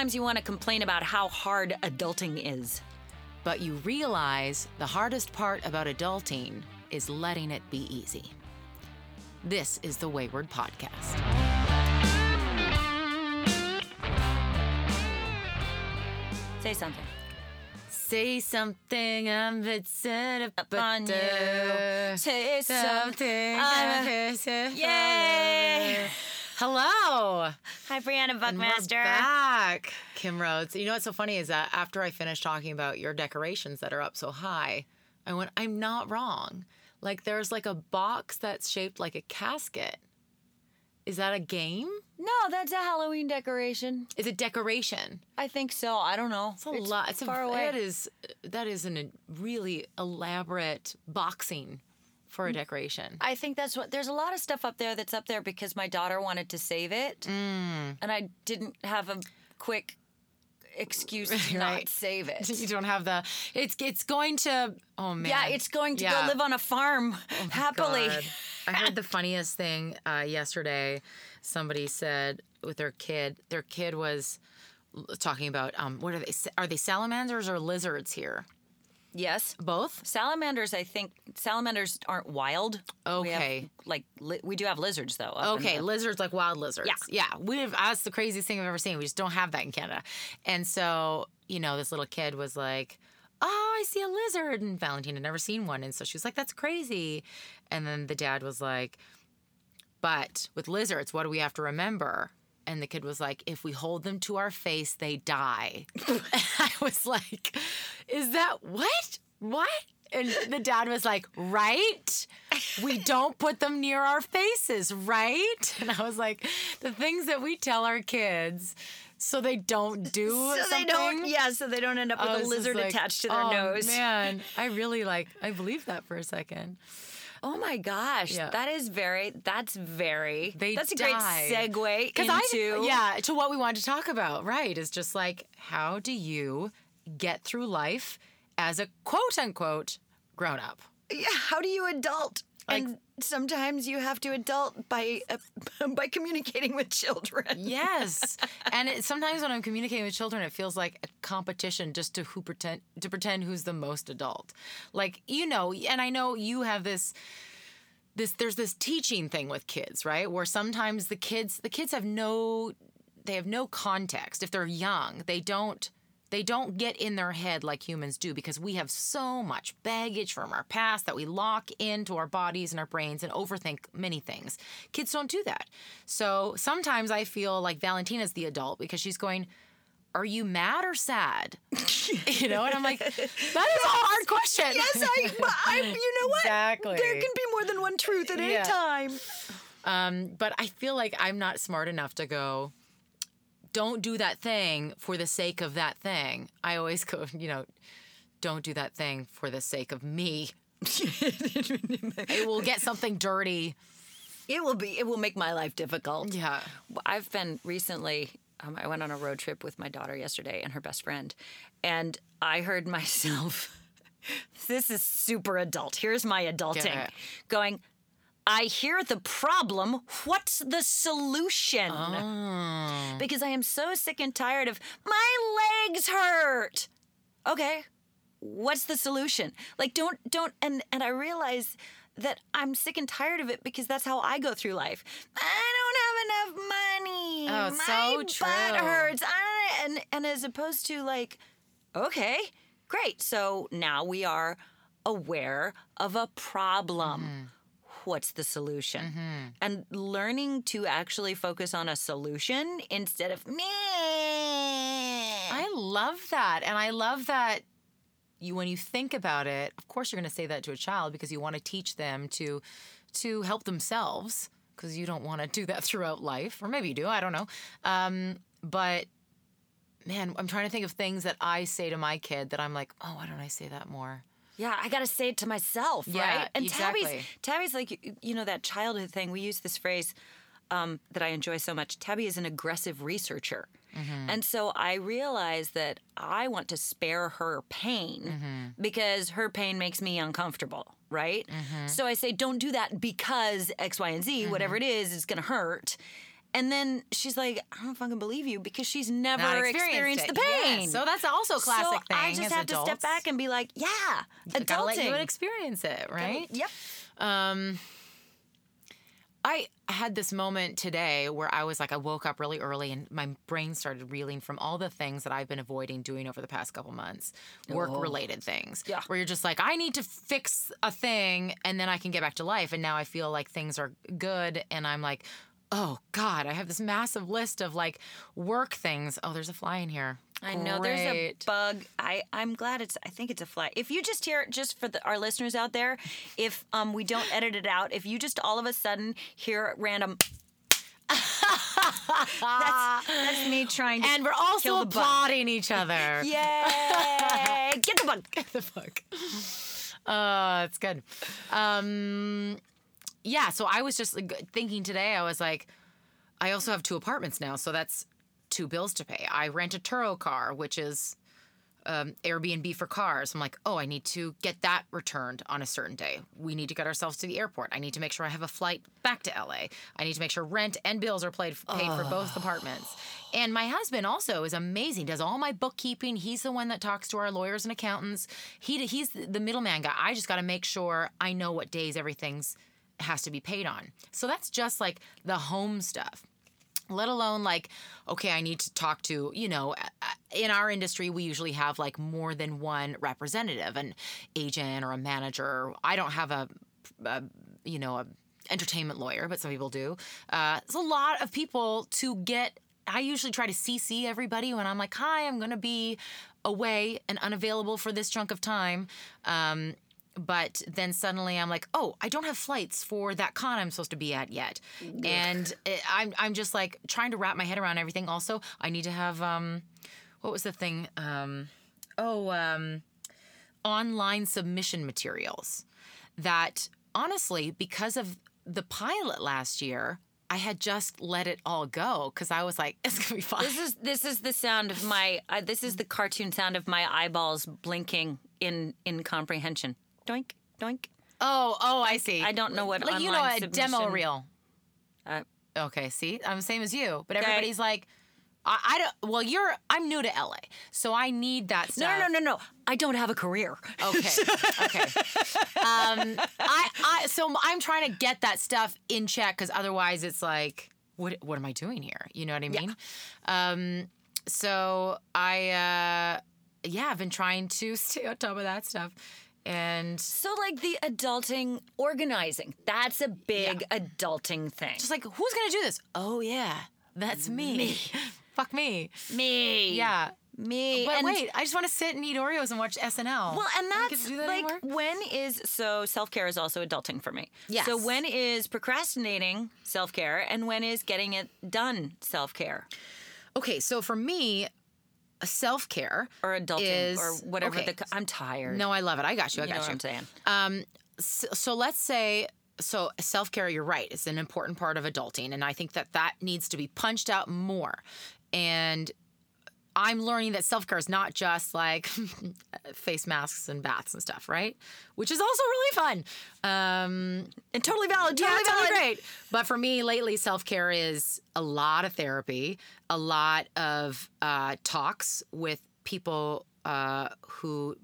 sometimes you want to complain about how hard adulting is. But you realize the hardest part about adulting is letting it be easy. This is the Wayward Podcast. Say something. Say something, I'm upset Upon about you. Uh, Say something. I'm something. Yay! Hello. Hi, Briana And we're Buckmaster. back, Kim Rhodes. You know what's so funny is that after I finished talking about your decorations that are up so high, I went, I'm not wrong. Like there's like a box that's shaped like a casket. Is that a game? No, that's a Halloween decoration. Is it decoration? I think so. I don't know. It's a lot. It's far a, away. That is that is an, a really elaborate boxing for Mm. a decoration. I think that's what. There's a lot of stuff up there that's up there because my daughter wanted to save it, Mm. and I didn't have a quick excuse to not Right. save you don't have the. It's it's going to. Oh man. Yeah, it's going to Yeah. go live on a farm happily. God. I heard the funniest thing uh, yesterday. Somebody said with their kid, their kid was talking about um, what are they? Are they salamanders or lizards here? Yes. Both. Salamanders, I think salamanders aren't wild. Okay. have, like li- we do have lizards though. Okay, the- lizards like wild lizards. Yeah. yeah. We've that's the craziest thing I've ever seen. We just don't have that in Canada. And so you know, this little kid was like, "Oh, I see a lizard," and Valentina had never seen one, and so she was like, "That's crazy." And then the dad was like, "But with lizards, what do we have to remember?" And the kid was like, "If we hold them to our face, they die." and I was like, "Is that what? What?" And the dad was like, "Right? We don't put them near our faces, right?" And I was like, "The things that we tell our kids so they don't do so they something." don't. Yeah, so they don't end up with a lizard like, attached to their oh, nose. Man, I really like. I believe that for a second. Oh my gosh, Yeah. that is very. That's very. They that's a great segue into. I, yeah, to what we wanted to talk about, right? Is just like how do you get through life as a quote unquote grown up? Yeah, How do you adult? Like- and sometimes you have to adult by uh, by communicating with children. Yes, and it, sometimes when I'm communicating with children, it feels like a competition just to who pretend to pretend who's the most adult. Like you know, and I know you have this. This there's this teaching thing with kids, right? Where sometimes the kids the kids have no they have no context. If they're young, they don't they don't get in their head like humans do because we have so much baggage from our past that we lock into our bodies and our brains and overthink many things. Kids don't do that. So sometimes I feel like Valentina's the adult because she's going, Are you mad or sad? you know, and I'm like, That is a hard question. Yes, I, I. You know what? Exactly. There can be more than one truth at any time. Um, but I feel like I'm not smart enough to go, don't do that thing for the sake of that thing. I always go, you know, don't do that thing for the sake of me. it will get something dirty. It will be. It will make my life difficult. Yeah. I've been recently. Um, I went on a road trip with my daughter yesterday and her best friend, and I heard myself. this is super adult. Here's my adulting, going. I hear the problem. What's the solution? Oh. Because I am so sick and tired of my legs hurt. Okay, what's the solution? Like, don't don't. And and I realize that I'm sick and tired of it because that's how I go through life. I don't have enough money. Oh, My so butt true. hurts. I, and and as opposed to like, okay, great. So now we are aware of a problem. Mm-hmm. What's the solution? And learning to actually focus on a solution instead of me. I love that. And I love that you when you think about it, of course you're going to say that to a child because you want to teach them to to help themselves because you don't want to do that throughout life or maybe you do, I don't know. Um, but man, I'm trying to think of things that I say to my kid that I'm like, "Oh, why don't I say that more?" Yeah, I gotta say it to myself, Yeah, right? And Tabby's exactly. Tabby's like you- you know that childhood thing. We use this phrase um, that I enjoy so much. Tabby is an aggressive researcher, Mm-hmm. and so I realize that I want to spare her pain Mm-hmm. because her pain makes me uncomfortable, right? Mm-hmm. So I say, don't do that because X, Y, and Z, whatever it is, is gonna hurt. And then she's like, I don't fucking believe you because she's never Not experienced, the pain. So that's also a classic so thing. I just have to step back and be like, yeah, You gotta let you experience it, right? Yep. Um, I had this moment today where I was like, I woke up really early and my brain started reeling from all the things that I've been avoiding doing over the past couple months, work related things. Yeah. Where you're just like, I need to fix a thing and then I can get back to life. And now I feel like things are good and I'm like, oh God, I have this massive list of like work things. Oh, there's a fly in here. I know there's a bug. I I'm glad it's. I think it's a fly. If you just hear, just for the, our listeners out there, if um we don't edit it out, if you just all of a sudden hear random, that's that's me trying to. And we're also bug. applauding each other. Yay! Get the bug. Get the fuck? Uh, it's good. Um, yeah. So I was just like, thinking today. I was like, I also have two apartments now, so that's two bills to pay. I rent a Turo car, which is um, Airbnb for cars. I'm like, oh, I need to get that returned on a certain day. We need to get ourselves to the airport. I need to make sure I have a flight back to LA. I need to make sure rent and bills are paid, paid for both apartments. And my husband also is amazing. Does all my bookkeeping. He's the one that talks to our lawyers and accountants. He he's the middleman guy. I just got to make sure I know what days everything's has to be paid on. So that's just like the home stuff. Let alone like okay i need to talk to you know in our industry we usually have like more than one representative an agent or a manager. I don't have a, a you know a entertainment lawyer but some people do. Uh, it's a lot of people to get i usually try to cc everybody when i'm like hi i'm going to be away and unavailable for this chunk of time. Um, but then suddenly I'm like, oh, I don't have flights for that con I'm supposed to be at yet, and it, I'm I'm just like trying to wrap my head around everything. Also, I need to have um, what was the thing? Um, oh, um, online submission materials. That honestly, because of the pilot last year, I had just let it all go because I was like, it's gonna be fine. This is this is the sound of my. Uh, this is the cartoon sound of my eyeballs blinking in in comprehension. Doink doink. Oh, oh, I see. I don't know what like you know a online demo reel. Uh, Okay, see, I'm the same as you, but Okay. everybody's like, I, I don't. Well, you're. I'm new to LA, so I need that no, stuff. no, no, no, no. I don't have a career. Okay, okay. Um, I, I, so I'm trying to get that stuff in check because otherwise, it's like, what, what am I doing here? You know what I mean? Um, so I, uh, yeah, I've been trying to stay on top of that stuff, and So like the adulting organizing, that's a big adulting thing. just like, who's gonna do this? Oh yeah, that's me. Fuck me. me. Yeah. Me. But and, wait, I just want to sit and eat Oreos and watch SNL. Well, and I don't get that's that like anymore? when is so self care is also adulting for me. Yes. So when is procrastinating self care and when is getting it done self care okay, so for me, self care or adulting Is- or whatever okay. the I'm tired. No, I love it. I got you. I you got you. I'm saying. Um, so, so let's say, so self care. You're right. It's an important part of adulting, and I think that that needs to be punched out more. And I'm learning that self care is not just like face masks and baths and stuff, right? Which is also really fun. Um, And totally valid. yeah, Totally totally valid. great. But for me, lately, self care is a lot of therapy, a lot of uh, talks with people uh, who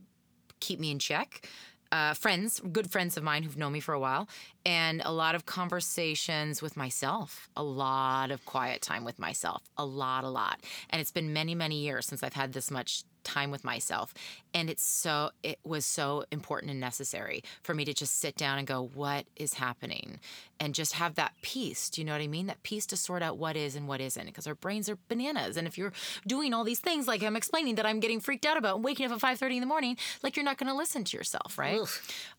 keep me in check. Uh, friends, good friends of mine who've known me for a while, and a lot of conversations with myself, a lot of quiet time with myself, a lot, a lot. And it's been many, many years since I've had this much time with myself. And it's so, it was so important and necessary for me to just sit down and go, what is happening? And just have that peace. Do you know what I mean? That peace to sort out what is and what isn't. Because our brains are bananas. And if you're doing all these things like I'm explaining that I'm getting freaked out about and waking up at 5:30 in the morning, like you're not gonna listen to yourself, right?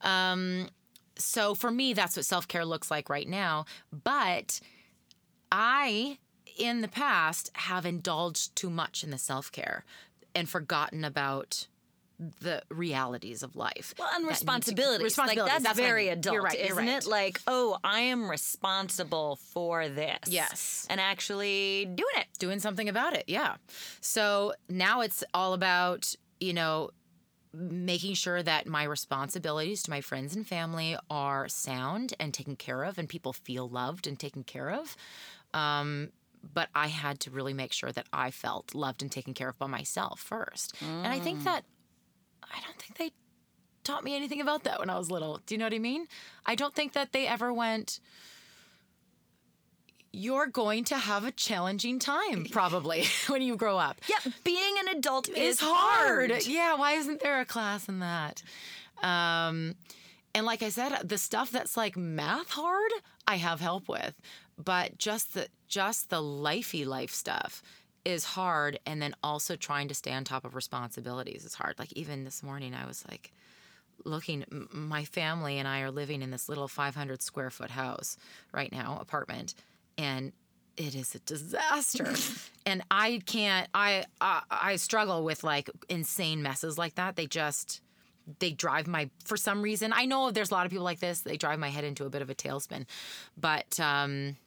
Um, so for me, that's what self care looks like right now. But I, in the past, have indulged too much in the self care and forgotten about the realities of life. Well, and that need to- responsibilities. responsibilities, Like that's, what I very mean. adult, You're right, you're isn't right. it? Like, oh, I am responsible for this. Yes. And actually doing it. doing something about it. Yeah. So now it's all about, you know, making sure that my responsibilities to my friends and family are sound and taken care of and people feel loved and taken care of. Um, but I had to really make sure that I felt loved and taken care of by myself first. And I think that I don't think they taught me anything about that when I was little. Do you know what I mean? I don't think that they ever went, you're going to have a challenging time probably when you grow up. Yeah, being an adult is It's hard. Yeah, why isn't there a class in that? Um, and like I said, the stuff that's like math hard, I have help with. But just the just the lifey life stuff is hard and then also trying to stay on top of responsibilities is hard. Like even this morning I was like looking my family and I are living in this little 500 square foot house right now, apartment, and it is a disaster. and I can't I, I I struggle with like insane messes like that. They just they drive my for some reason. I know there's a lot of people like this. They drive my head into a bit of a tailspin. But um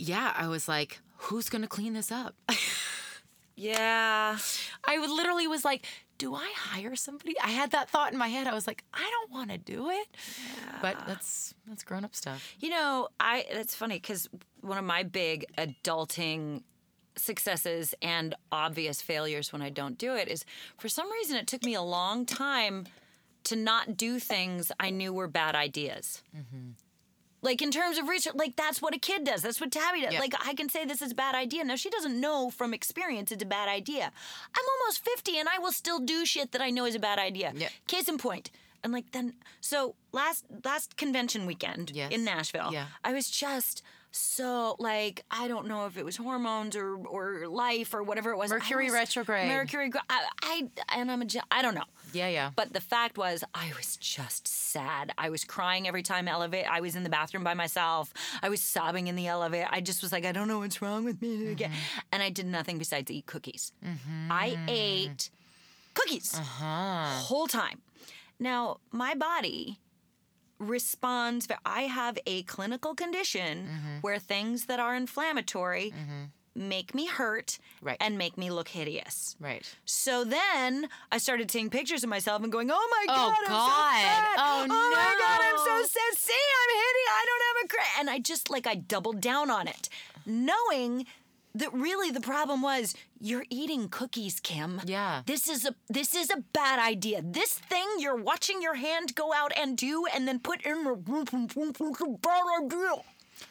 yeah, I was like, who's going to clean this up? Yeah. I literally was like, do I hire somebody? I had that thought in my head. I was like, I don't want to do it. But that's that's grown up stuff. You know, I it's funny because one of my big adulting successes and obvious failures when I don't do it is for some reason it took me a long time to not do things I knew were bad ideas. Mm-hmm. Like in terms of research, like that's what a kid does. That's what Tabby does. Yeah. Like I can say this is a bad idea. Now she doesn't know from experience it's a bad idea. I'm almost 50 and I will still do shit that I know is a bad idea. Yeah. Case in point. And like then so last last convention weekend Yes. in Nashville, Yeah. I was just so like I don't know if it was hormones or or life or whatever it was. Mercury was- retrograde. Mercury. I, I and I'm a. I don't know. Yeah, yeah. But the fact was, I was just sad. I was crying every time elevate. I was in the bathroom by myself. I was sobbing in the elevator. I just was like, I don't know what's wrong with me again. Mm-hmm. And I did nothing besides eat cookies. Mm-hmm. I ate cookies uh-huh. whole time. Now my body responds. I have a clinical condition mm-hmm. where things that are inflammatory mm-hmm. make me hurt Right. and make me look hideous. Right. So then I started taking pictures of myself and going, "Oh my Oh, god, I'm God. so oh, fat. Oh, my god, I'm so sad. See, I'm hitting. I don't have a cra-. And I just like I doubled down on it, knowing that really the problem was you're eating cookies, Kim. Yeah. This is a this is a bad idea. This thing you're watching your hand go out and do and then put in the bad idea.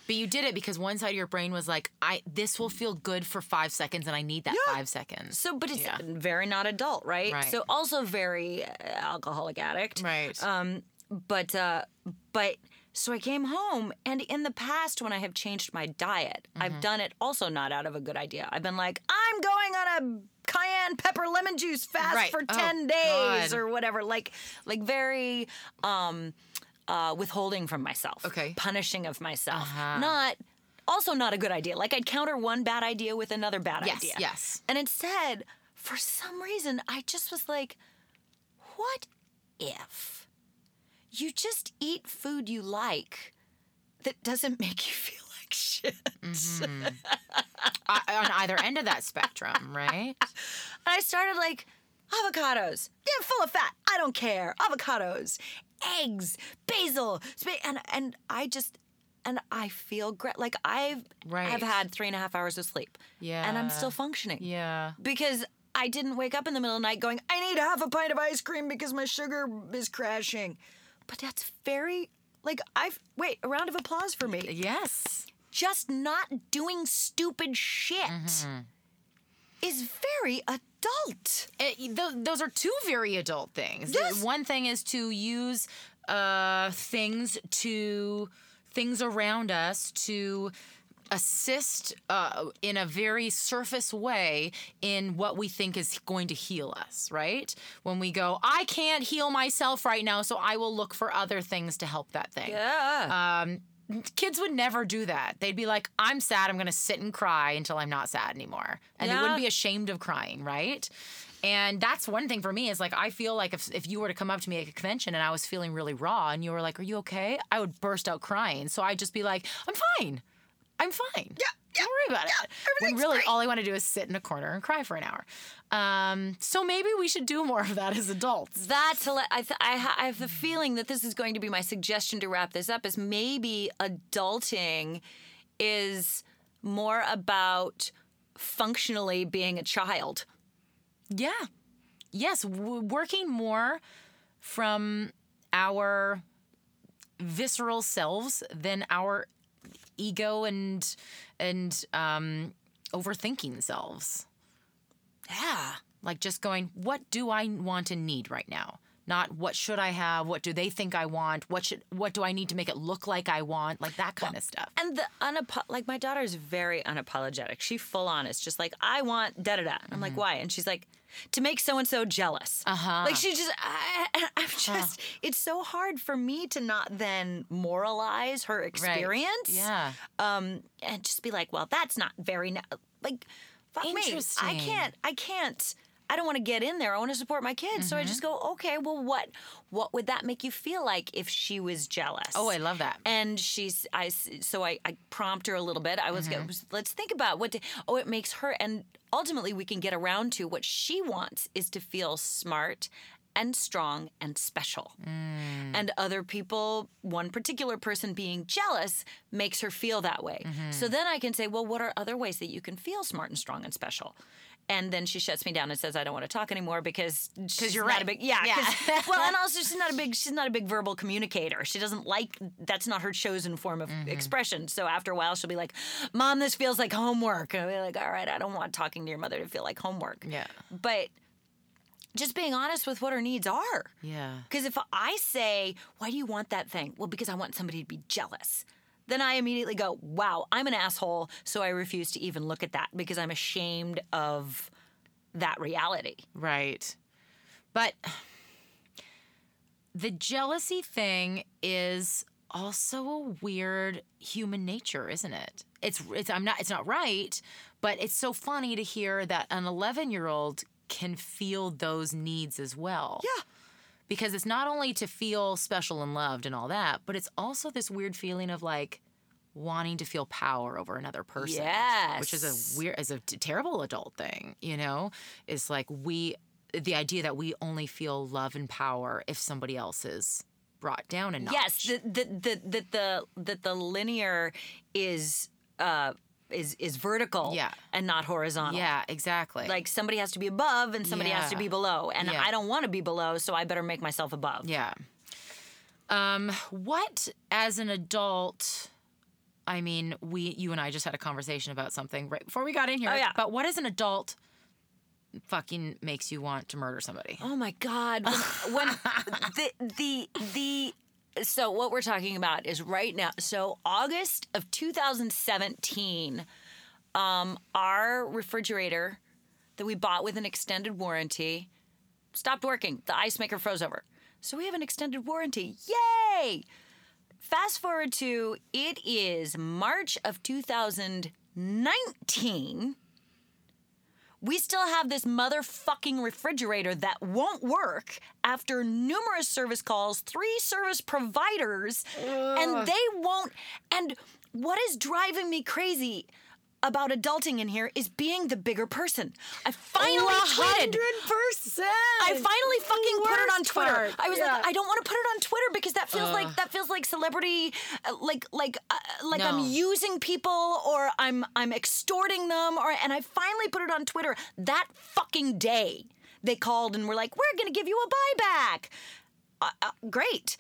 But you did it because one side of your brain was like, I this will feel good for five seconds and I need that Yeah. five seconds. So, but it's Yeah. very not adult, right? Right. So also very uh, alcoholic addict. Right. Um, but uh, but so I came home, and in the past, when I have changed my diet, Mm-hmm. I've done it also not out of a good idea. I've been like, I'm going on a cayenne pepper lemon juice fast Right. for Oh, ten days God. or whatever. Like like very um, uh, withholding from myself. Okay. Punishing of myself. Uh-huh. Not. Also, not a good idea. Like, I'd counter one bad idea with another bad Yes, idea. yes. And instead, for some reason, I just was like, what if you just eat food you like that doesn't make you feel like shit? Mm-hmm. I, on either end of that spectrum, right? And I started like, avocados, yeah, full of fat. I don't care. Avocados, eggs, basil, and and I just and I feel great. Like I've Right. have had three and a half hours of sleep. Yeah, and I'm still functioning. Yeah. because I didn't wake up in the middle of the night going, I need half a pint of ice cream because my sugar is crashing. But that's very like I've wait, a round of applause for me. Yes. Just not doing stupid shit Mm-hmm. is very adult. It, th- those are two very adult things. Yes. One thing is to use uh, things to things around us to assist uh, in a very surface way in what we think is going to heal us, right? When we go, I can't heal myself right now, so I will look for other things to help that thing. Yeah. Um, kids would never do that. They'd be like, I'm sad. I'm going to sit and cry until I'm not sad anymore. And they wouldn't be ashamed of crying, right? And that's one thing for me is like, I feel like if, if you were to come up to me at a convention and I was feeling really raw and you were like, Are you okay? I would burst out crying. So I'd just be like, I'm fine. I'm fine. Yeah. Don't worry about it. When really great. all I want to do is sit in a corner and cry for an hour. Um, so maybe we should do more of that as adults. That's I, th- I, ha- I have the feeling that this is going to be my suggestion to wrap this up is maybe adulting is more about functionally being a child. Yeah. Yes, w- working more from our visceral selves than our ego and and um, overthinking selves. Yeah. Like just going, what do I want and need right now? Not what should I have? What do they think I want? What should what do I need to make it look like I want? Like that kind of stuff. And the unapo- like my daughter is very unapologetic. She full on is just like I want da da da. I'm like why? And she's like to make so and so jealous. Uh-huh. Like she just I, I'm just it's so hard for me to not then moralize her experience. Yeah. Um and just be like, well, that's not very na- like fuck me. I can't I can't I don't want to get in there. I want to support my kids. So I Mm-hmm. just go, okay, well what what would that make you feel like if she was jealous? Oh, I love that. and she's I so I, I prompt her a little bit. I was Mm-hmm. go, let's think about what the, oh it makes her and ultimately we can get around to what she wants is to feel smart and strong and special. Mm. And other people, one particular person being jealous makes her feel that way. Mm-hmm. So then I can say, well, what are other ways that you can feel smart and strong and special? And then she shuts me down and says, "I don't want to talk anymore because because you're not right. A big, yeah, Yeah. well, and also she's not a big she's not a big verbal communicator. She doesn't like that's not her chosen form of Mm-hmm. expression. So after a while, she'll be like, "Mom, this feels like homework." And I'll be like, "All right, I don't want talking to your mother to feel like homework." Yeah. But just being honest with what her needs are. Yeah. Because if I say, "Why do you want that thing?" Well, because I want somebody to be jealous. Then I immediately go, "Wow, I'm an asshole." So I refuse to even look at that because I'm ashamed of that reality. Right. But the jealousy thing is also a weird human nature, isn't it? It's it's I'm not it's not right, but it's so funny to hear that an 11-year-old can feel those needs as well. Yeah. Because it's not only to feel special and loved and all that, but it's also this weird feeling of like wanting to feel power over another person. Yes. Which is a weird is a terrible adult thing, you know? Is like we the idea that we only feel love and power if somebody else is brought down a notch. Yes, that the, the, the, the, the linear is uh, is is vertical Yeah. and not horizontal. Yeah, exactly. Like somebody has to be above and somebody has to be below. And Yeah. I don't want to be below, so I better make myself above. Yeah. Um, what as an adult? I mean, we, you and I just had a conversation about something right before we got in here. Oh, yeah. But what as an adult fucking makes you want to murder somebody? Oh my God. When, when the, the, the, so what we're talking about is right now. So August of 2017, um, our refrigerator that we bought with an extended warranty stopped working. The ice maker froze over. So we have an extended warranty. Yay! Fast forward to it is March of 2019. We still have this motherfucking refrigerator that won't work after numerous service calls, three service providers, and they won't. And what is driving me crazy about adulting in here is being the bigger person. I finally tweeted. percent. I finally fucking put it on Twitter. part. I was Yeah. like, I don't want to put it on Twitter because that feels like that feels like celebrity, uh, like like uh, like No. I'm using people or I'm I'm extorting them or and I finally put it on Twitter that fucking day. They called and were like, "We're gonna give you a buyback." Uh, uh, great.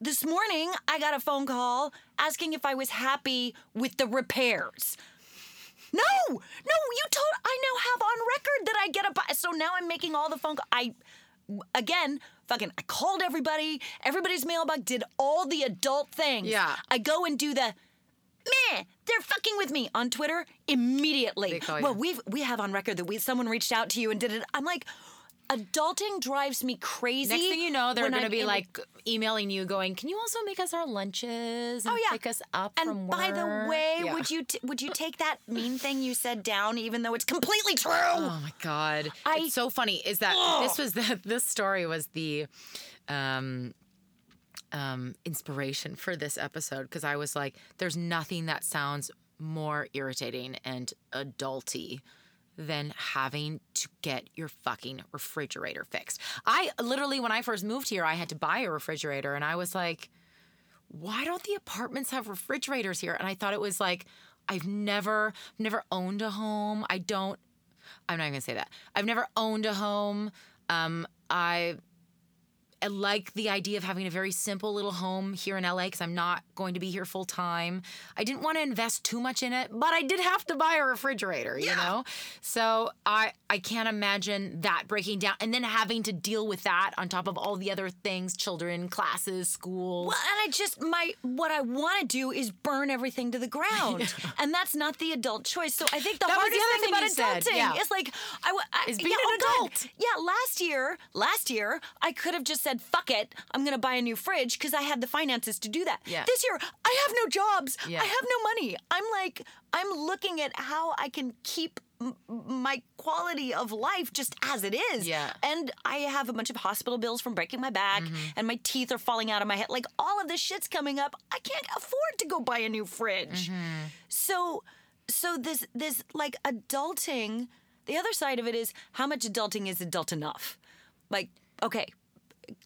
This morning, I got a phone call asking if I was happy with the repairs. No, no, you told. I now have on record that I get a. buy- So now I'm making all the phone. Call, I, again, fucking. I called everybody. Everybody's mailbox did all the adult things. Yeah. I go and do the. Meh, they're fucking with me on Twitter immediately. Well, we've we have on record that we someone reached out to you and did it. I'm like, adulting drives me crazy. Next thing you know, they're going to be like emailing you, going, "Can you also make us our lunches and Oh yeah, pick us up And by the way, Yeah. would you t- would you take that mean thing you said down, even though it's completely true? Oh my god! I- it's so funny. Is that this was the this story was the um um inspiration for this episode because I was like, there's nothing that sounds more irritating and adulty than having to get your fucking refrigerator fixed. I literally when I first moved here, I had to buy a refrigerator and I was like why don't the apartments have refrigerators here? And I thought it was like, I've never, never owned a home. I don't, I'm not even gonna say that. I've never owned a home. Um, I I like the idea of having a very simple little home here in LA because I'm not going to be here full time. I didn't want to invest too much in it, but I did have to buy a refrigerator, you know? So I I can't imagine that breaking down and then having to deal with that on top of all the other things, children, classes, school. Well, and I just my what I want to do is burn everything to the ground, and that's not the adult choice. So I think the That hardest the thing about said, adulting yeah. is like I, I- Is being yeah, an oh God. adult. Yeah, last year, last year I could have just said fuck it, I'm gonna buy a new fridge because I had the finances to do that. Yeah. This year I have no jobs, Yeah. I have no money. I'm like I'm looking at how I can keep. My quality of life just as it is. Yeah. And I have a bunch of hospital bills from breaking my back, Mm-hmm. and my teeth are falling out of my head. Like all of this shit's coming up. I can't afford to go buy a new fridge. Mm-hmm. So, so this this like adulting. The other side of it is how much adulting is adult enough. Like, okay,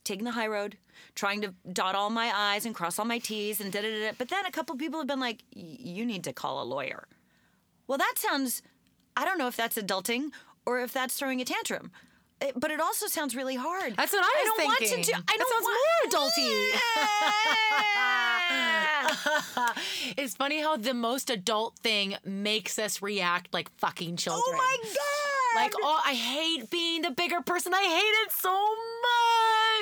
taking the high road, trying to dot all my I's and cross all my T's and da da da. da. But then a couple people have been like, you need to call a lawyer. Well, that sounds, I don't know if that's adulting or if that's throwing a tantrum. It- but it also sounds really hard. That's what I was don't want to do. I That don't sounds want, more adulty. it's funny how the most adult thing makes us react like fucking children. oh my god! Like, oh, I hate being the bigger person. I hate it so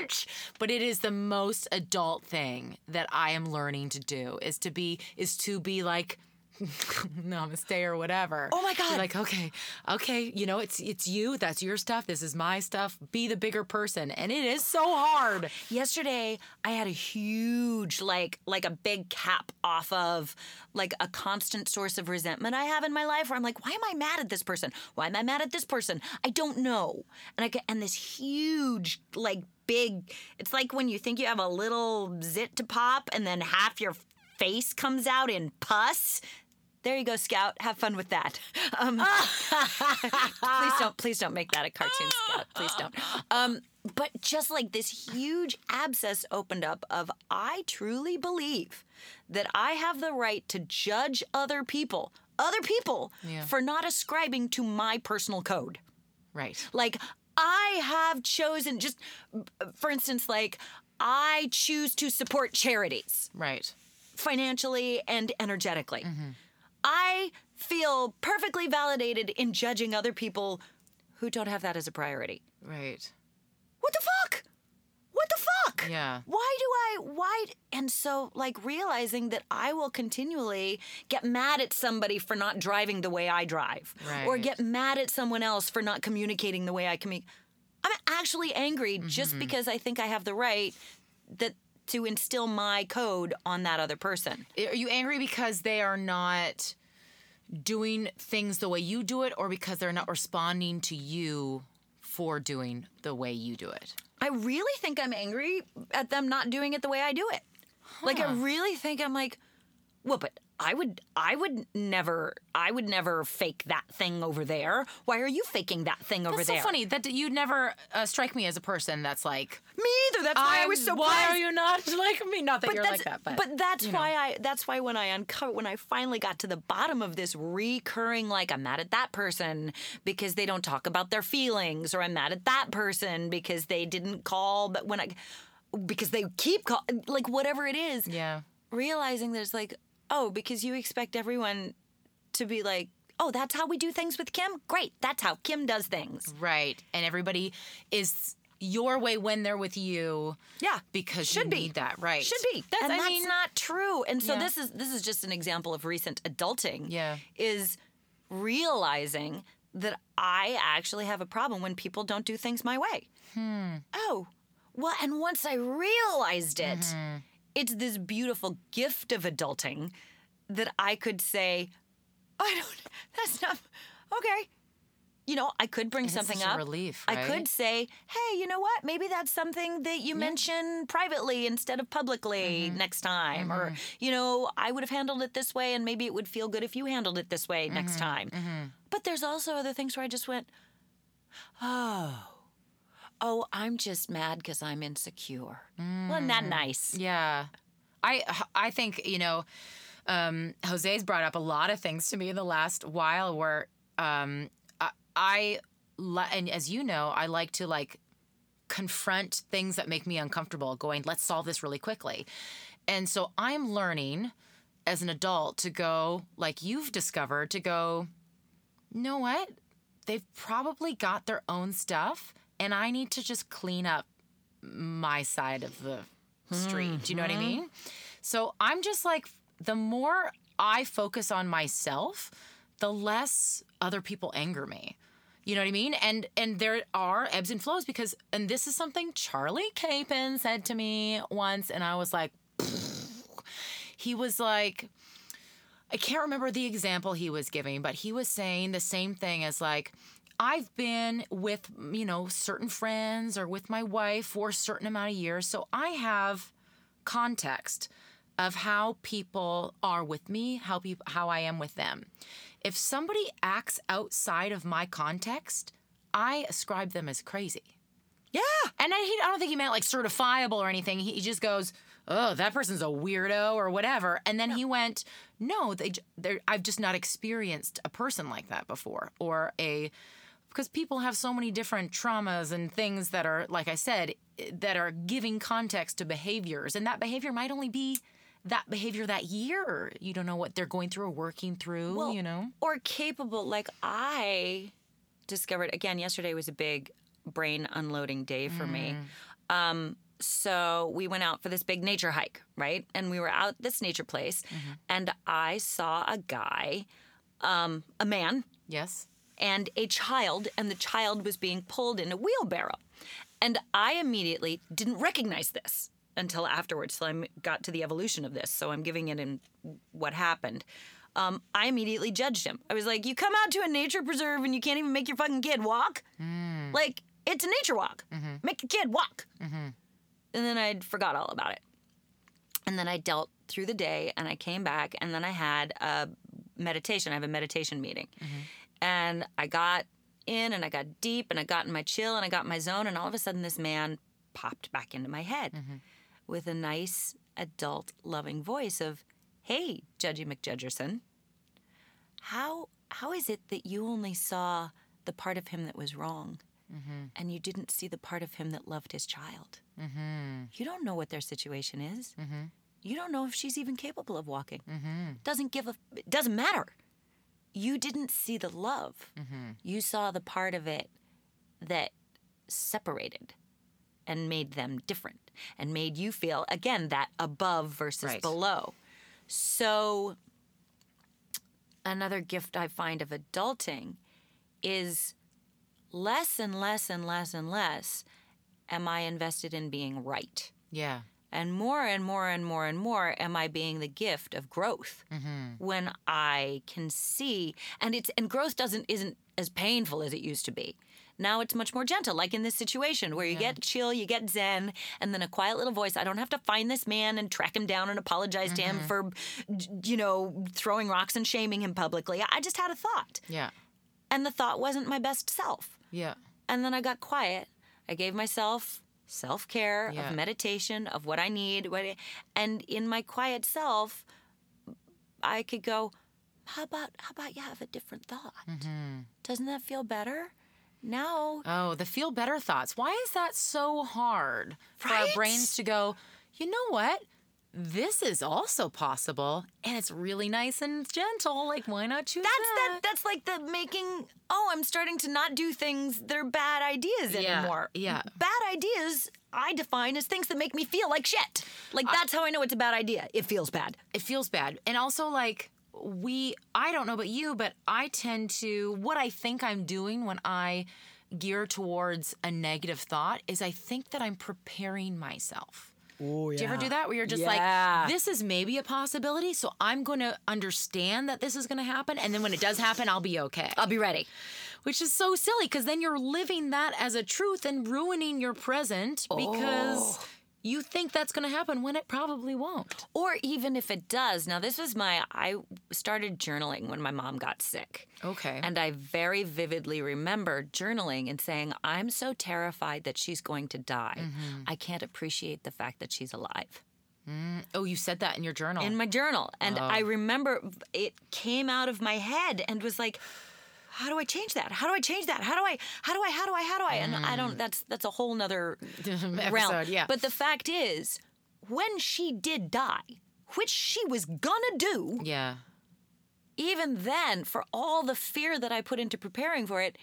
much. But it is the most adult thing that I am learning to do is to be is to be like namaste or whatever. Oh my God. like, okay, okay, you know, it's it's you, that's your stuff, this is my stuff. Be the bigger person. And it is so hard. yesterday i had a huge like like a big cap off of like a constant source of resentment i have in my life where i'm like why am i mad at this person why am i mad at this person i don't know and i get and this huge like big it's like when you think you have a little zit to pop and then half your face comes out in pus there you go, Scout. Have fun with that. Um, please don't, please don't make that a cartoon, Scout. Please don't. Um, but just like this huge abscess opened up of, I truly believe that I have the right to judge other people, other people, Yeah. for not ascribing to my personal code. Right. Like I have chosen, just for instance, like I choose to support charities Right. financially and energetically. Mm-hmm. I feel perfectly validated in judging other people who don't have that as a priority. Right. What the fuck? What the fuck? Yeah. Why do I why and so like realizing that I will continually get mad at somebody for not driving the way I drive or get mad at someone else for not communicating the way I communicate. I'm actually angry just Mm-hmm. because I think I have the right that to instill my code on that other person. Are you angry because they are not doing things the way you do it or because they're not responding to you for doing the way you do it? I really think I'm angry at them not doing it the way I do it. Like I really think I'm like, well, but I would, I would never, I would never fake that thing over there. Why are you faking that thing over there? That's so funny that you'd never uh, strike me as a person that's like, Me either. That's why I was so. Why are you not like me? Not that you're like that, but, but that's why I that's why when I uncovered when I finally got to the bottom of this recurring like I'm mad at that person because they don't talk about their feelings or I'm mad at that person because they didn't call but when I because they keep call like whatever it is yeah, realizing there's like oh because you expect everyone to be like oh that's how we do things with Kim great that's how Kim does things right. And everybody is your way when they're with you. yeah because Should you be. need that, right? should be That's, and I that's mean, not true and so Yeah. this is this is just an example of recent adulting Yeah. is realizing that i actually have a problem when people don't do things my way Hmm. oh well and once i realized it Mm-hmm. It's this beautiful gift of adulting that i could say i don't that's not okay you know, I could bring something up. relief, I could say, "Hey, you know what? Maybe that's something that you mention privately instead of publicly Mm-hmm. next time." Or, you know, I would have handled it this way, and maybe it would feel good if you handled it this way next Mm-hmm. time. But there's also other things where I just went, "Oh, oh, I'm just mad because I'm insecure." Wasn't that nice? Yeah. I I think you know, um, Jose's brought up a lot of things to me in the last while where um, I, I and as you know, I like to like confront things that make me uncomfortable. Going, let's solve this really quickly, and so I'm learning as an adult to go like you've discovered to go. You know what? They've probably got their own stuff, and I need to just clean up my side of the street. Do you know what I mm-hmm. mean? So I'm just like, the more I focus on myself, the less other people anger me. You know what I mean? And and there are ebbs and flows because and this is something Charlie Capon said to me once, and I was like, he was like, I can't remember the example he was giving, but he was saying the same thing as like, I've been with, you know, certain friends or with my wife for a certain amount of years. So I have context of how people are with me, how peop how I am with them. If somebody acts outside of my context, I ascribe them as crazy. Yeah. And I, he, I don't think he meant like certifiable or anything. He, he just goes, "Oh, that person's a weirdo" or whatever. And then he went, "No, they, I've just not experienced a person like that before, or a because people have so many different traumas and things that are, like I said, that are giving context to behaviors, and that behavior might only be." That behavior that year, you don't know what they're going through or working through, Well, you know? Or capable. Like I discovered again yesterday was a big brain unloading day for me. Um, so we went out for this big nature hike, right? And we were out this nature place, and I saw a guy, um, a man, Yes. And a child, and the child was being pulled in a wheelbarrow. And I immediately didn't recognize this until afterwards, till I got to the evolution of this. So I'm giving it in what happened. Um, I immediately judged him. I was like, "You come out to a nature preserve and you can't even make your fucking kid walk? Mm. Like it's a nature walk. Mm-hmm. Make your kid walk." Mm-hmm. And then I forgot all about it. And then I dealt through the day, and I came back, and then I had a meditation. I have a meditation meeting, mm-hmm. And I got in, and I got deep, and I got in my chill, and I got in my zone, and all of a sudden, this man popped back into my head mm-hmm. with a nice adult, loving voice of, "Hey, Judgy McJudgerson, how how is it that you only saw the part of him that was wrong, mm-hmm. and you didn't see the part of him that loved his child?" Mm-hmm. You don't know what their situation is. You don't know if she's even capable of walking. Doesn't give a. It doesn't matter. You didn't see the love. Mm-hmm. You saw the part of it that separated and made them different and made you feel again that above versus Right. below. So another gift I find of adulting is less and less and less and less am I invested in being right. Yeah. And more and more and more and more am I being the gift of growth mm-hmm. when I can see and it's and growth doesn't isn't as painful as it used to be. Now it's much more gentle, like in this situation where you get chill, you get zen, and then a quiet little voice. I don't have to find this man and track him down and apologize to him mm-hmm. for, you know, throwing rocks and shaming him publicly. I just had a thought, Yeah. and the thought wasn't my best self. Yeah. And then I got quiet. I gave myself self care Yeah. of meditation of what I need. What I, and in my quiet self, I could go, how about how about you have a different thought? Mm-hmm. Doesn't that feel better? Now, Oh, the feel better thoughts. Why is that so hard for our brains to go, you know what? This is also possible and it's really nice and gentle. Like, why not choose that's that? that. That's like the making. Oh, I'm starting to not do things that are bad ideas Yeah, anymore. yeah. Bad ideas I define as things that make me feel like shit. Like that's how I know it's a bad idea. It feels bad. it feels bad. And also, like, we, I don't know about you, but I tend to, what I think I'm doing when I gear towards a negative thought is I think that I'm preparing myself. Oh, Do you ever do that where you're just Yeah. like, this is maybe a possibility, so I'm going to understand that this is going to happen, and then when it does happen, I'll be okay. I'll be ready. Which is so silly because then you're living that as a truth and ruining your present because Oh. You think that's going to happen when it probably won't. Or even if it does. Now, this was my, I started journaling when my mom got sick. Okay. And I very vividly remember journaling and saying, I'm so terrified that she's going to die. Mm-hmm. I can't appreciate the fact that she's alive. Mm, oh, you said that in your journal. in my journal. And Oh. I remember it came out of my head and was like, how do I change that? How do I change that? How do I, how do I, how do I, how do I? And I don't, that's, that's a whole nother realm. Mm. Yeah. But the fact is, when she did die, which she was gonna do, yeah. even then, for all the fear that I put into preparing for it,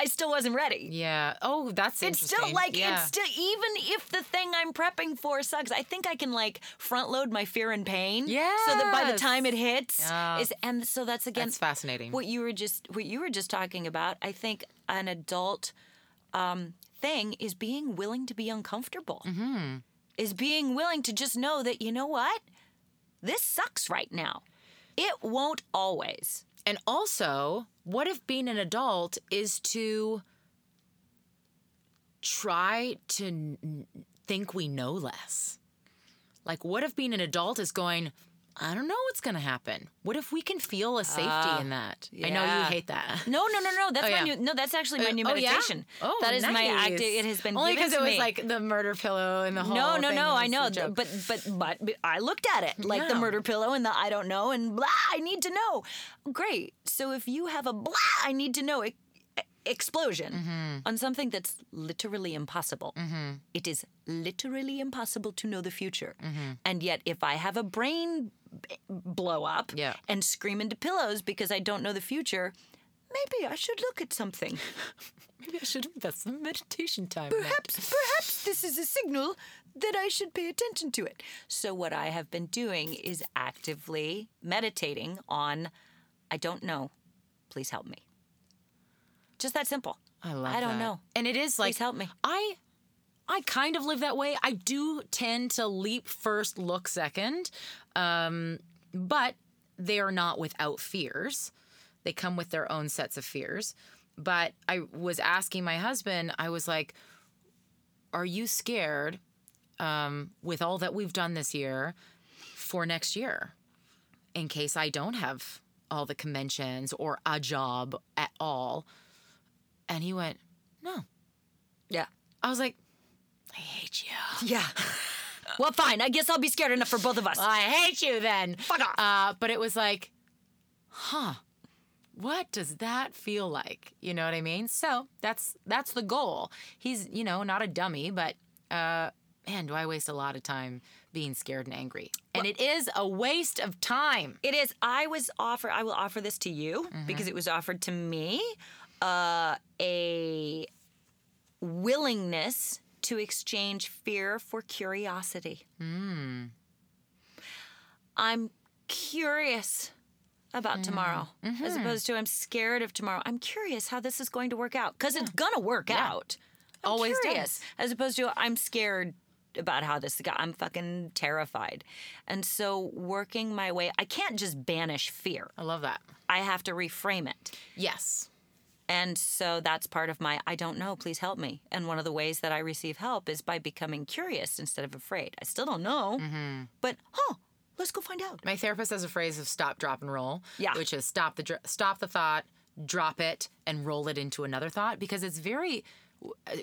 I still wasn't ready. Yeah. Oh, that's It's still like yeah. it's still even if the thing I'm prepping for sucks, I think I can like front load my fear and pain. Yeah. So that by the time it hits Yeah. is and so that's again That's fascinating. what you were just what you were just talking about. I think an adult um, thing is being willing to be uncomfortable. Mm-hmm. Is being willing to just know that you know what? This sucks right now. It won't always. And also, what if being an adult is to try to think we know less? Like, what if being an adult is going, I don't know what's going to happen? What if we can feel a safety ah, in that? I know you hate that. No, no, no, no. That's Oh, my yeah. new. No, that's actually my uh, new Oh, yeah? meditation. Oh, that is my nice. active. It has been only because it was me. like the murder pillow and the whole. No, no, no. I know, but, but but but I looked at it like the murder pillow and the I don't know and blah. I need to know. Great. So if you have a blah, I need to know e- explosion Mm-hmm. on something that's literally impossible. It is literally impossible to know the future. Mm-hmm. And yet, if I have a brain b- blow up Yeah. and scream into pillows because I don't know the future, maybe I should look at something. maybe I should invest some meditation time. perhaps perhaps this is a signal that I should pay attention to it. So what I have been doing is actively meditating on I don't know. Please help me. Just that simple. I love I don't that. know. And it is like Please help me. I I kind of live that way. I do tend to leap first, look second. Um, but they are not without fears. They come with their own sets of fears. But I was asking my husband, I was like, Are you scared um, with all that we've done this year for next year in case I don't have all the conventions or a job at all? And he went, No. Yeah. I was like, I hate you. Yeah. well, fine. I guess I'll be scared enough for both of us. I hate you then. Fuck off. Uh, but it was like, huh, what does that feel like? You know what I mean? So that's that's the goal. He's, you know, not a dummy, but uh, man, do I waste a lot of time being scared and angry. And it is a waste of time. It is. I was offer. I will offer this to you because it was offered to me. Uh, a willingness to exchange fear for curiosity. Hmm. I'm curious about hmm. tomorrow, as mm-hmm. opposed to I'm scared of tomorrow. I'm curious how this is going to work out because it's gonna work out. I'm Always curious, as opposed to I'm scared about how this got. I'm fucking terrified, and so working my way. I can't just banish fear. I love that. I have to reframe it. Yes. And so that's part of my I don't know, please help me. And one of the ways that I receive help is by becoming curious instead of afraid. I still don't know, but huh, let's go find out. My therapist has a phrase of stop, drop, and roll. Yeah. Which is stop the dr- stop the thought, drop it, and roll it into another thought because it's very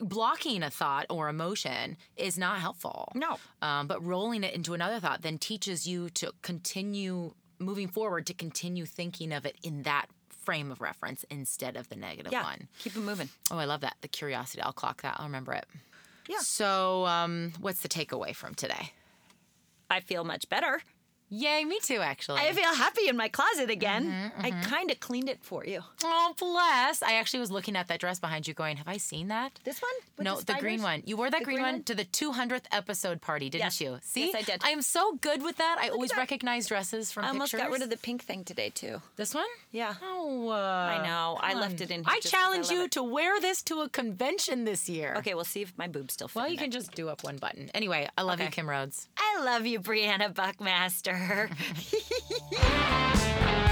blocking a thought or emotion is not helpful. No. Um, but rolling it into another thought then teaches you to continue moving forward to continue thinking of it in that frame of reference instead of the negative Yeah, one. keep it moving. Oh, I love that. The curiosity. I'll clock that. I'll remember it. Yeah. So, um, what's the takeaway from today? I feel much better. Yay, me too, actually. I feel happy in my closet again. I kind of cleaned it for you. Oh, bless. I actually was looking at that dress behind you going, have I seen that? This one? With no, the, green one. You wore that green, green one, to the 200th episode party, didn't Yes. you? See? Yes, I did. I am so good with that. I always that. recognize dresses from pictures. I almost pictures. got rid of the pink thing today too. This one? Yeah. Oh, uh, I know. I left it in here I 'cause I challenge you it. to wear this to a convention this year. Okay, we'll see if my boobs still fit. Well, you can it. just do up one button. Anyway, I love you, Kim Rhodes. I love you, Briana Buckmaster her.